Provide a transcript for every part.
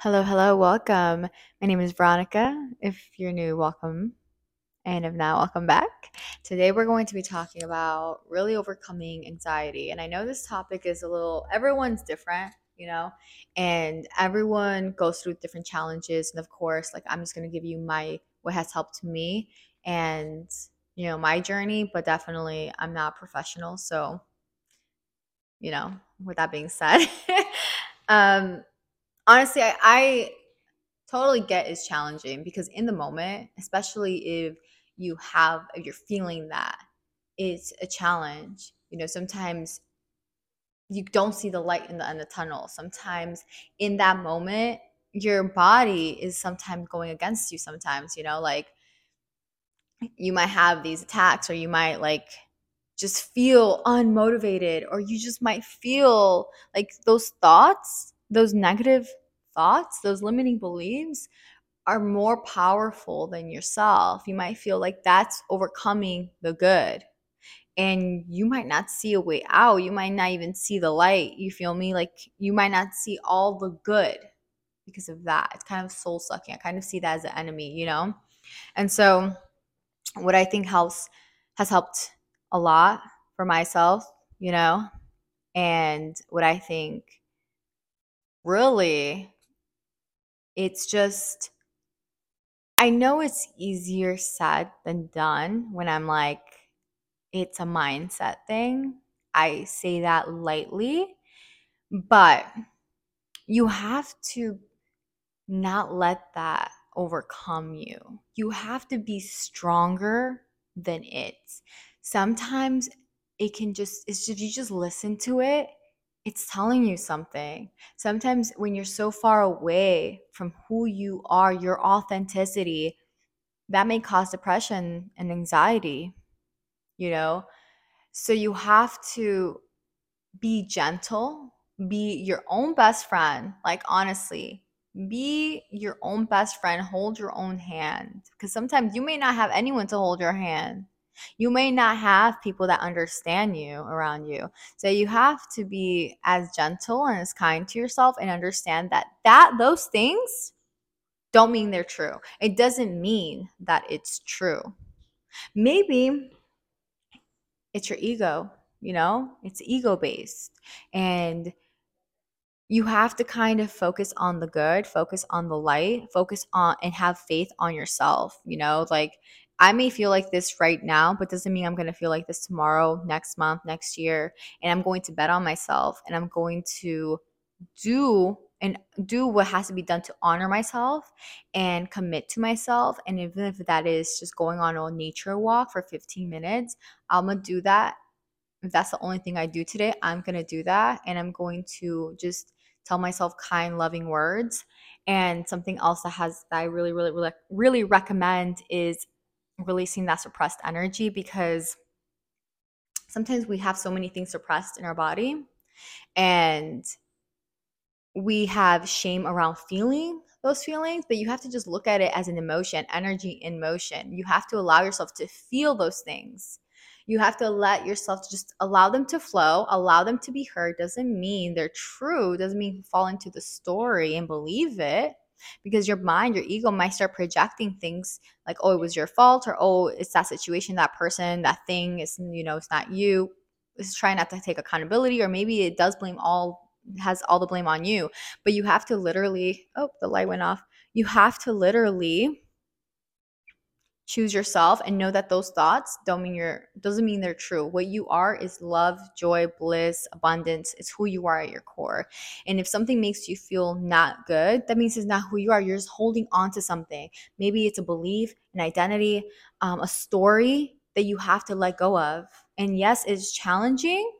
Hello, hello, welcome. My name is Veronica. If you're new, welcome. And if not, welcome back. Today we're going to be talking about really overcoming anxiety. And I know this topic is a little, everyone's different, you know, and everyone goes through different challenges. And of course, like I'm just going to give you my, what has helped me and, you know, my journey, but definitely I'm not professional. So, you know, with that being said, um, honestly, I, I totally get is challenging because in the moment, especially if you have if you're feeling that it's a challenge. You know, sometimes you don't see the light in the end the tunnel. Sometimes in that moment, your body is sometimes going against you sometimes, you know, like you might have these attacks or you might like just feel unmotivated or you just might feel like those thoughts, those negative thoughts, those limiting beliefs are more powerful than yourself. You might feel like that's overcoming the good. And you might not see a way out. You might not even see the light. You feel me? Like you might not see all the good because of that. It's kind of soul sucking. I kind of see that as an enemy, you know? And so what I think helps has helped a lot for myself, you know, and what I think really it's just I know it's easier said than done when I'm like it's a mindset thing. I say that lightly, but you have to not let that overcome you. You have to be stronger than it. Sometimes it can just, it's just, you just listen to it, it's telling you something. Sometimes when you're so far away from who you are, your authenticity, that may cause depression and anxiety, you know? So you have to be gentle, be your own best friend. Like, honestly, be your own best friend, hold your own hand. Because sometimes you may not have anyone to hold your hand. You may not have people that understand you around you. So you have to be as gentle and as kind to yourself and understand that that those things don't mean they're true. It doesn't mean that it's true. Maybe it's your ego, you know? It's ego based. And you have to kind of focus on the good, focus on the light, focus on and have faith on yourself, you know? Like I may feel like this right now, but doesn't mean I'm going to feel like this tomorrow, next month, next year. And I'm going to bet on myself and I'm going to do and do what has to be done to honor myself and commit to myself. And even if that is just going on a nature walk for 15 minutes, I'm going to do that. If that's the only thing I do today, I'm going to do that. And I'm going to just tell myself kind, loving words. And something else that has that I really, really, really, really recommend is releasing that suppressed energy because sometimes we have so many things suppressed in our body and we have shame around feeling those feelings, but you have to just look at it as an emotion, energy in motion. You have to allow yourself to feel those things. You have to let yourself just allow them to flow, allow them to be heard. Doesn't mean they're true, doesn't mean fall into the story and believe it because your mind, your ego might start projecting things like, oh, it was your fault, or oh, it's that situation, that person, that thing is, you know, it's not you. It's trying not to take accountability, or maybe it does blame all has all the blame on you. But you have to literally, oh, the light went off. You have to literally choose yourself and know that those thoughts don't mean you're doesn't mean they're true. What you are is love joy bliss abundance. It's who you are at your core. And if something makes you feel not good that means it's not who you are. You're just holding on to something. Maybe it's a belief an identity um, a story that you have to let go of. And yes it's challenging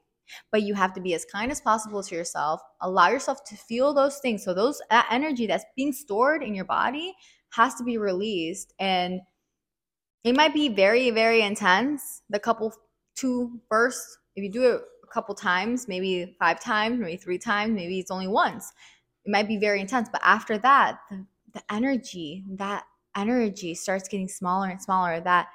but you have to be as kind as possible to yourself. Allow yourself to feel those things. So those that energy that's being stored in your body has to be released. And it might be very, very intense. The couple two first, if you do it a couple times, maybe five times, maybe three times, maybe it's only once. It might be very intense. But after that, the, the energy, that energy starts getting smaller and smaller. That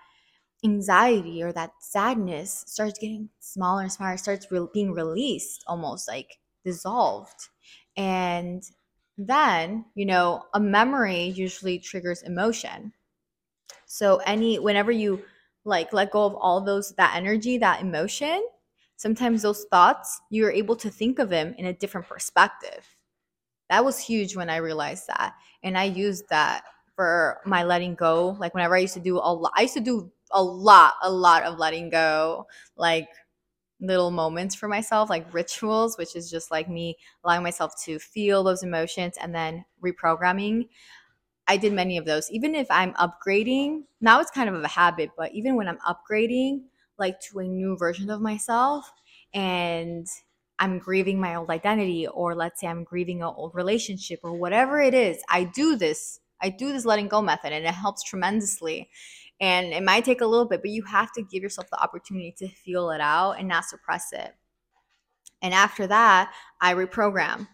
anxiety or that sadness starts getting smaller and smaller, starts re- being released, almost like dissolved. And then, you know, a memory usually triggers emotion. So any whenever you like let go of all those that energy, that emotion, sometimes those thoughts, you're able to think of them in a different perspective. That was huge when I realized that. And I used that for my letting go. Like whenever I used to do a lot, I used to do a lot, a lot of letting go, like little moments for myself, like rituals, which is just like me allowing myself to feel those emotions and then reprogramming. I did many of those. Even if I'm upgrading, now it's kind of a habit, but even when I'm upgrading like to a new version of myself and I'm grieving my old identity or let's say I'm grieving an old relationship or whatever it is, I do this. I do this letting go method and it helps tremendously. And it might take a little bit, but you have to give yourself the opportunity to feel it out and not suppress it. And after that, I reprogram.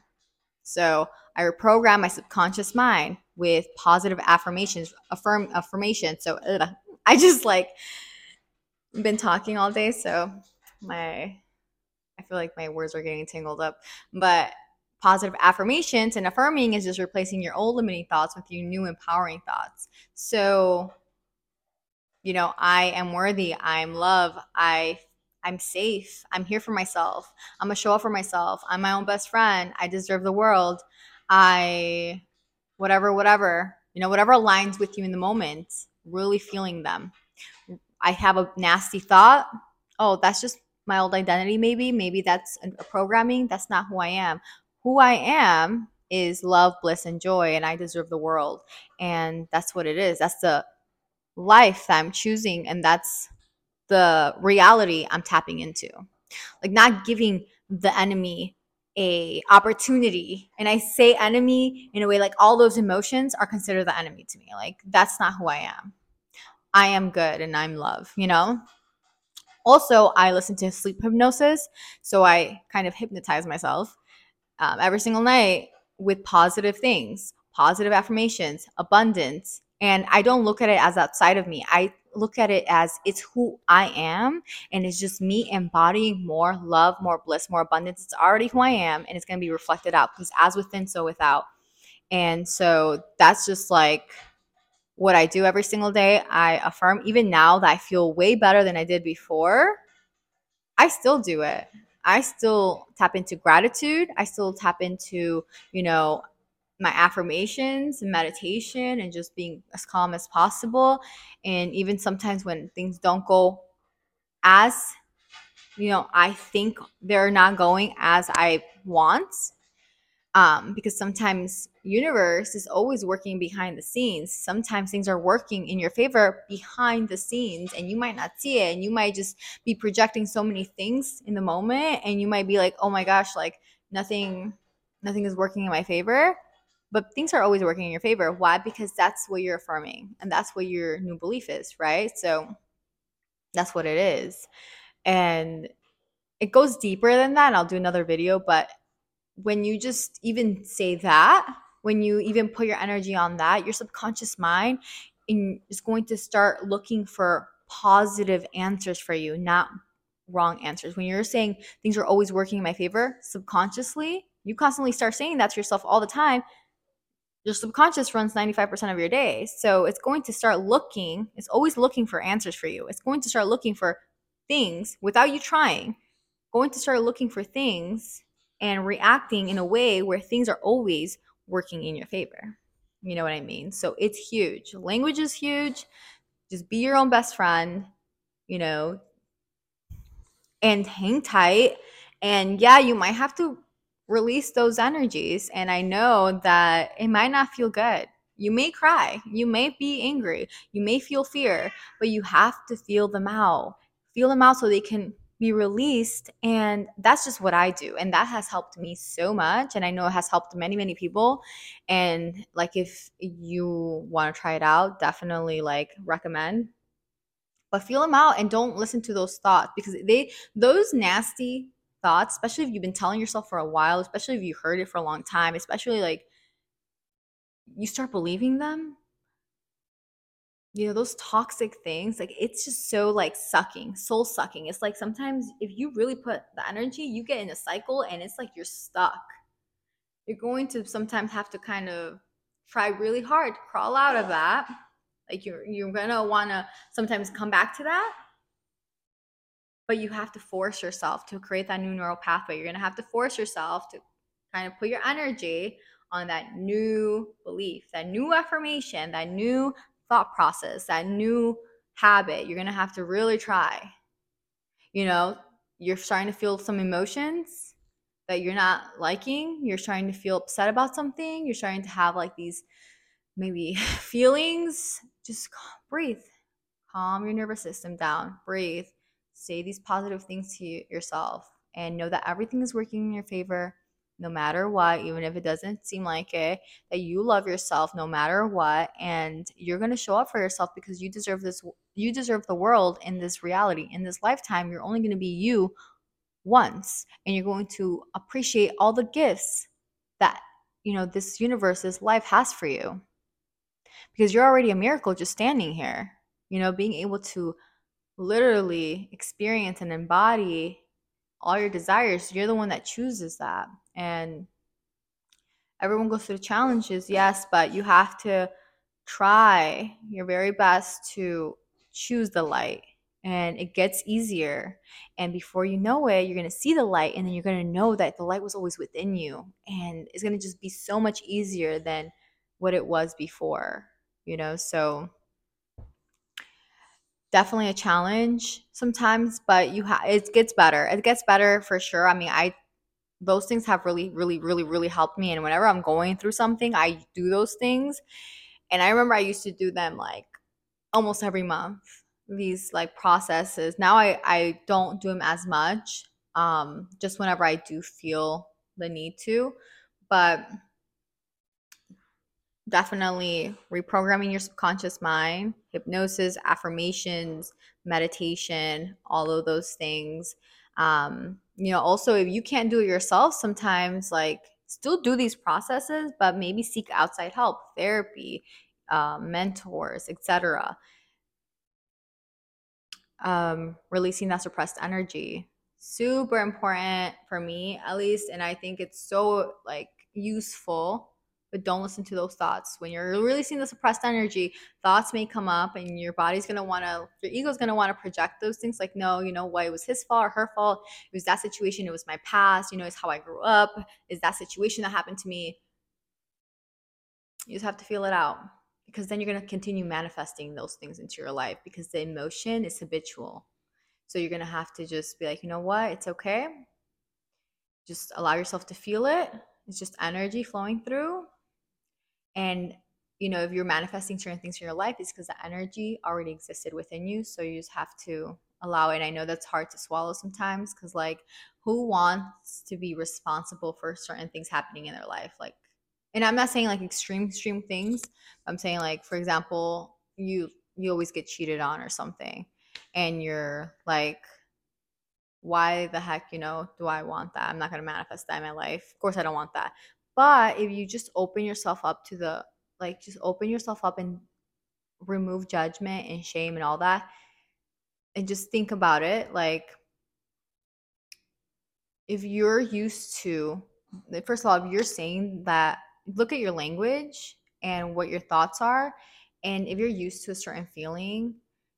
So I reprogram my subconscious mind with positive affirmations, affirm affirmation. So ugh, I just like been talking all day, so my I feel like my words are getting tangled up. But positive affirmations and affirming is just replacing your old limiting thoughts with your new empowering thoughts. So, you know, I am worthy, I'm love, I I'm safe, I'm here for myself, I'm a show up for myself, I'm my own best friend, I deserve the world, I whatever, whatever, you know, whatever aligns with you in the moment, really feeling them. I have a nasty thought. Oh, that's just my old identity, maybe. Maybe that's a programming. That's not who I am. Who I am is love, bliss, and joy, and I deserve the world. And that's what it is. That's the life that I'm choosing, and that's the reality I'm tapping into. Like not giving the enemy a opportunity. And i say enemy in a way like all those emotions are considered the enemy to me. Like that's not who i am. I am good and i'm love you know? Also i listen to sleep hypnosis so i kind of hypnotize myself um, every single night with positive things positive affirmations abundance and i don't look at it as outside of me. I look at it as it's who I am and it's just me embodying more love, more bliss, more abundance. It's already who I am and it's going to be reflected out because as within, so without. And so that's just like what I do every single day. I affirm, even now that I feel way better than I did before, I still do it. I still tap into gratitude. I still tap into, you know, my affirmations and meditation and just being as calm as possible. And even sometimes when things don't go as, you know, I think they're not going as I want, um, because sometimes universe is always working behind the scenes sometimes things are working in your favor behind the scenes and you might not see it and you might just be projecting so many things in the moment and you might be like oh my gosh like nothing nothing is working in my favor but things are always working in your favor. Why? Because that's what you're affirming and that's what your new belief is right? So that's what it is. And it goes deeper than that and i'll do another video but when you just even say that when you even put your energy on that your subconscious mind is going to start looking for positive answers for you not wrong answers. When you're saying things are always working in my favor subconsciously you constantly start saying that to yourself all the time your subconscious runs 95% of your day. So it's going to start looking, it's always looking for answers for you. It's going to start looking for things without you trying, going to start looking for things and reacting in a way where things are always working in your favor. You know what I mean? So it's huge. Language is huge. Just be your own best friend, you know, and hang tight. And yeah, you might have to release those energies. And I know that it might not feel good. You may cry, you may be angry, you may feel fear, but you have to feel them out. Feel them out so they can be released. And that's just what I do. And that has helped me so much. And I know it has helped many, many people. And like, if you want to try it out, definitely like recommend. But feel them out and don't listen to those thoughts because they, those nasty thoughts, especially if you've been telling yourself for a while, especially if you heard it for a long time, especially like you start believing them. You know, those toxic things, like it's just so like sucking, soul sucking. It's like sometimes if you really put the energy, you get in a cycle and it's like you're stuck. you're going to sometimes have to kind of try really hard to crawl out of that. Like you're you're gonna wanna sometimes come back to that. But you have to force yourself to create that new neural pathway. You're gonna have to force yourself to kind of put your energy on that new belief, that new affirmation, that new thought process, that new habit. You're going to have to really try. You know, you're starting to feel some emotions that you're not liking. You're starting to feel upset about something. You're starting to have like these maybe feelings. Just breathe. Calm your nervous system down. Breathe. Say these positive things to yourself and know that everything is working in your favor no matter what, even if it doesn't seem like it, that you love yourself no matter what, and you're going to show up for yourself because you deserve this, you deserve the world in this reality. In this lifetime, you're only going to be you once, and you're going to appreciate all the gifts that, you know, this universe, this life has for you. Because you're already a miracle just standing here, you know, being able to literally experience and embody all your desires. You're the one that chooses that. And everyone goes through challenges yes but you have to try your very best to choose the light. And it gets easier. And before you know it you're going to see the light and then you're going to know that the light was always within you. And it's going to just be so much easier than what it was before you know? So definitely a challenge sometimes but you have it gets better it gets better for sure i mean i those things have really, really, really, really helped me. And whenever I'm going through something, I do those things. And I remember I used to do them like almost every month, these like processes. Now I, I don't do them as much, um, just whenever I do feel the need to. But definitely reprogramming your subconscious mind, hypnosis, affirmations, meditation, all of those things. Um, you know also if you can't do it yourself sometimes like still do these processes but maybe seek outside help therapy uh, mentors etc um, releasing that suppressed energy super important for me at least and i think it's so like useful but don't listen to those thoughts. When you're releasing the suppressed energy, thoughts may come up and your body's gonna wanna, your ego's gonna wanna project those things like, no, you know what, it was his fault or her fault. It was that situation, it was my past, you know, it's how I grew up, is that situation that happened to me. You just have to feel it out because then you're gonna continue manifesting those things into your life because the emotion is habitual. So you're gonna have to just be like, you know what, it's okay. Just allow yourself to feel it. It's just energy flowing through and you know, if you're manifesting certain things in your life, it's because the energy already existed within you. So you just have to allow it. I know that's hard to swallow sometimes because, like, who wants to be responsible for certain things happening in their life? Like, and I'm not saying like extreme, extreme things. I'm saying, like, for example, you you always get cheated on or something, and you're like, why the heck, you know, do I want that? I'm not going to manifest that in my life. Of course, I don't want that. But if you just open yourself up to the like just open yourself up and remove judgment and shame and all that and just think about it like if you're used to first of all if you're saying that look at your language and what your thoughts are and if you're used to a certain feeling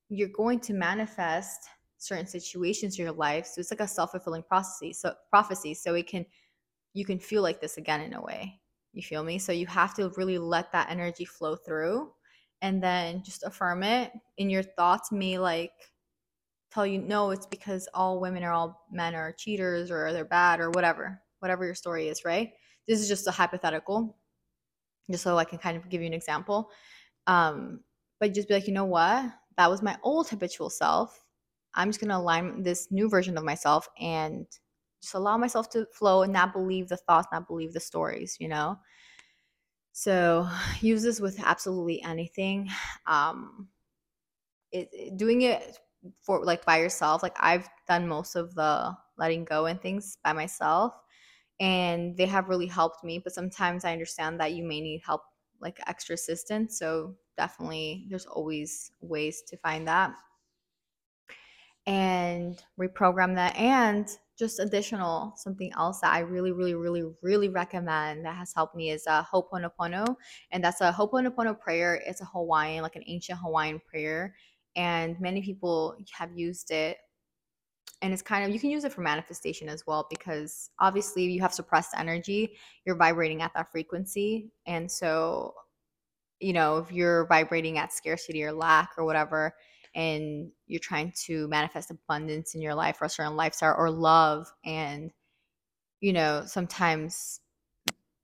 you're going to manifest certain situations in your life. So it's like a self-fulfilling prophecy. So prophecy. So it can you can feel like this again in a way. You feel me? So you have to really let that energy flow through and then just affirm it. And your thoughts may like tell you, no, it's because all women or all men are cheaters or they're bad or whatever, whatever your story is, right? This is just a hypothetical, just so I can kind of give you an example. Um, but just be like, you know what? That was my old habitual self. I'm just going to align this new version of myself and just allow myself to flow and not believe the thoughts, not believe the stories, you know? So use this with absolutely anything. Um, it, doing it for like by yourself, like I've done most of the letting go and things by myself, and they have really helped me. But sometimes I understand that you may need help, like extra assistance. So definitely, there's always ways to find that and reprogram that and just additional something else that I really, really, really, really recommend that has helped me is a uh, Ho'oponopono, and that's a Ho'oponopono prayer. It's a Hawaiian, like an ancient Hawaiian prayer, and many people have used it. And it's kind of you can use it for manifestation as well because obviously you have suppressed energy, you're vibrating at that frequency, and so you know if you're vibrating at scarcity or lack or whatever and you're trying to manifest abundance in your life or a certain lifestyle or love and you know sometimes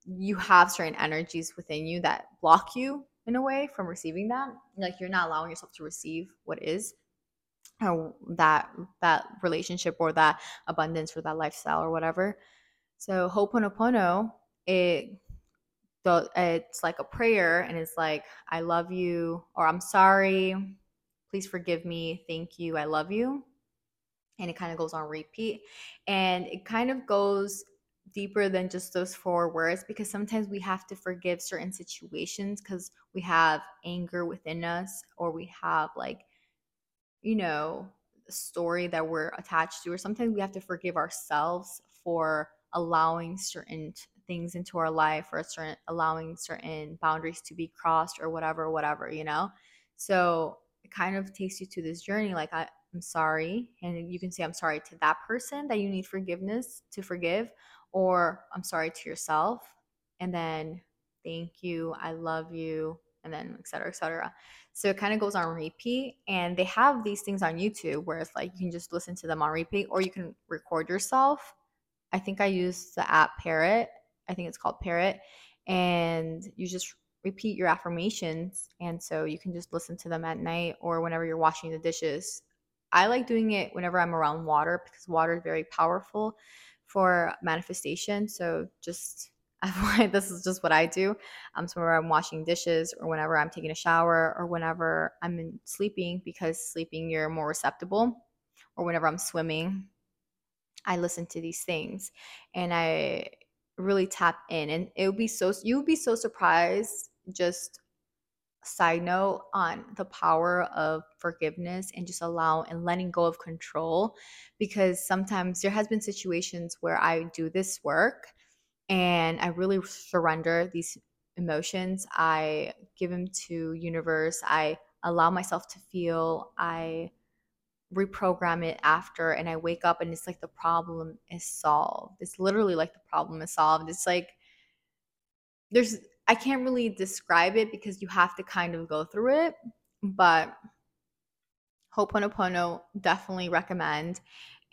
you have certain energies within you that block you in a way from receiving that like you're not allowing yourself to receive what is that that relationship or that abundance or that lifestyle or whatever. So ho'oponopono it it's like a prayer and it's like i love you or i'm sorry please forgive me, thank you, I love you. And it kind of goes on repeat. And it kind of goes deeper than just those four words because sometimes we have to forgive certain situations because we have anger within us or we have like, you know, a story that we're attached to, or sometimes we have to forgive ourselves for allowing certain things into our life or certain allowing certain boundaries to be crossed or whatever, whatever, you know? So it kind of takes you to this journey like I, i'm sorry and you can say i'm sorry to that person that you need forgiveness to forgive or i'm sorry to yourself and then thank you i love you and then et cetera, et cetera. So it kind of goes on repeat. And they have these things on YouTube where it's like you can just listen to them on repeat or you can record yourself. I think I use the app Parrot. I think it's called Parrot. And you just repeat your affirmations. And so you can just listen to them at night or whenever you're washing the dishes. I like doing it whenever I'm around water because water is very powerful for manifestation. So just this is just what I do. Um, so whenever I'm washing dishes or whenever I'm taking a shower or whenever I'm in sleeping, because sleeping you're more receptible, or whenever I'm swimming, I listen to these things and I really tap in and it would be so you would be so surprised just side note on the power of forgiveness and just allow and letting go of control because sometimes there has been situations where I do this work and I really surrender these emotions. I give them to universe. I allow myself to feel. I reprogram it after and I wake up and it's like the problem is solved. It's literally like the problem is solved. It's like there's I can't really describe it because you have to kind of go through it, but Ho'oponopono definitely recommend.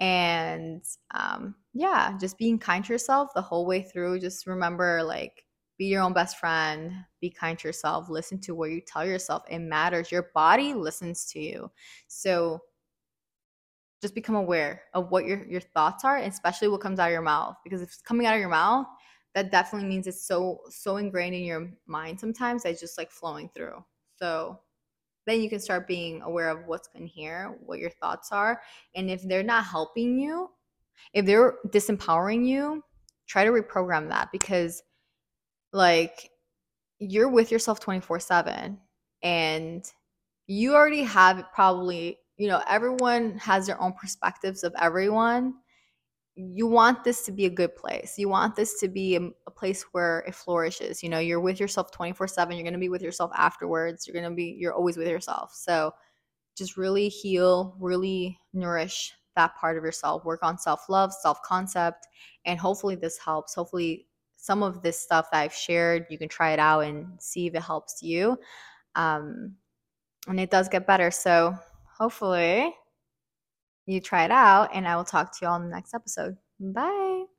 And um, yeah, just being kind to yourself the whole way through. Just remember, like, be your own best friend, be kind to yourself, listen to what you tell yourself. It matters. Your body listens to you. So just become aware of what your your thoughts are, especially what comes out of your mouth. Because if it's coming out of your mouth, that definitely means it's so so ingrained in your mind sometimes that it's just like flowing through. So then you can start being aware of what's in here, what your thoughts are, and if they're not helping you, if they're disempowering you, try to reprogram that because like you're with yourself 24/7 and you already have probably you know, everyone has their own perspectives of everyone. You want this to be a good place. You want this to be a, a place where it flourishes. You know, you're with yourself 24 7. You're going to be with yourself afterwards. You're going to be, you're always with yourself. So just really heal, really nourish that part of yourself. Work on self love, self concept. And hopefully this helps. Hopefully some of this stuff that I've shared, you can try it out and see if it helps you. Um, and it does get better. So hopefully you try it out, and I will talk to you all in the next episode. Bye.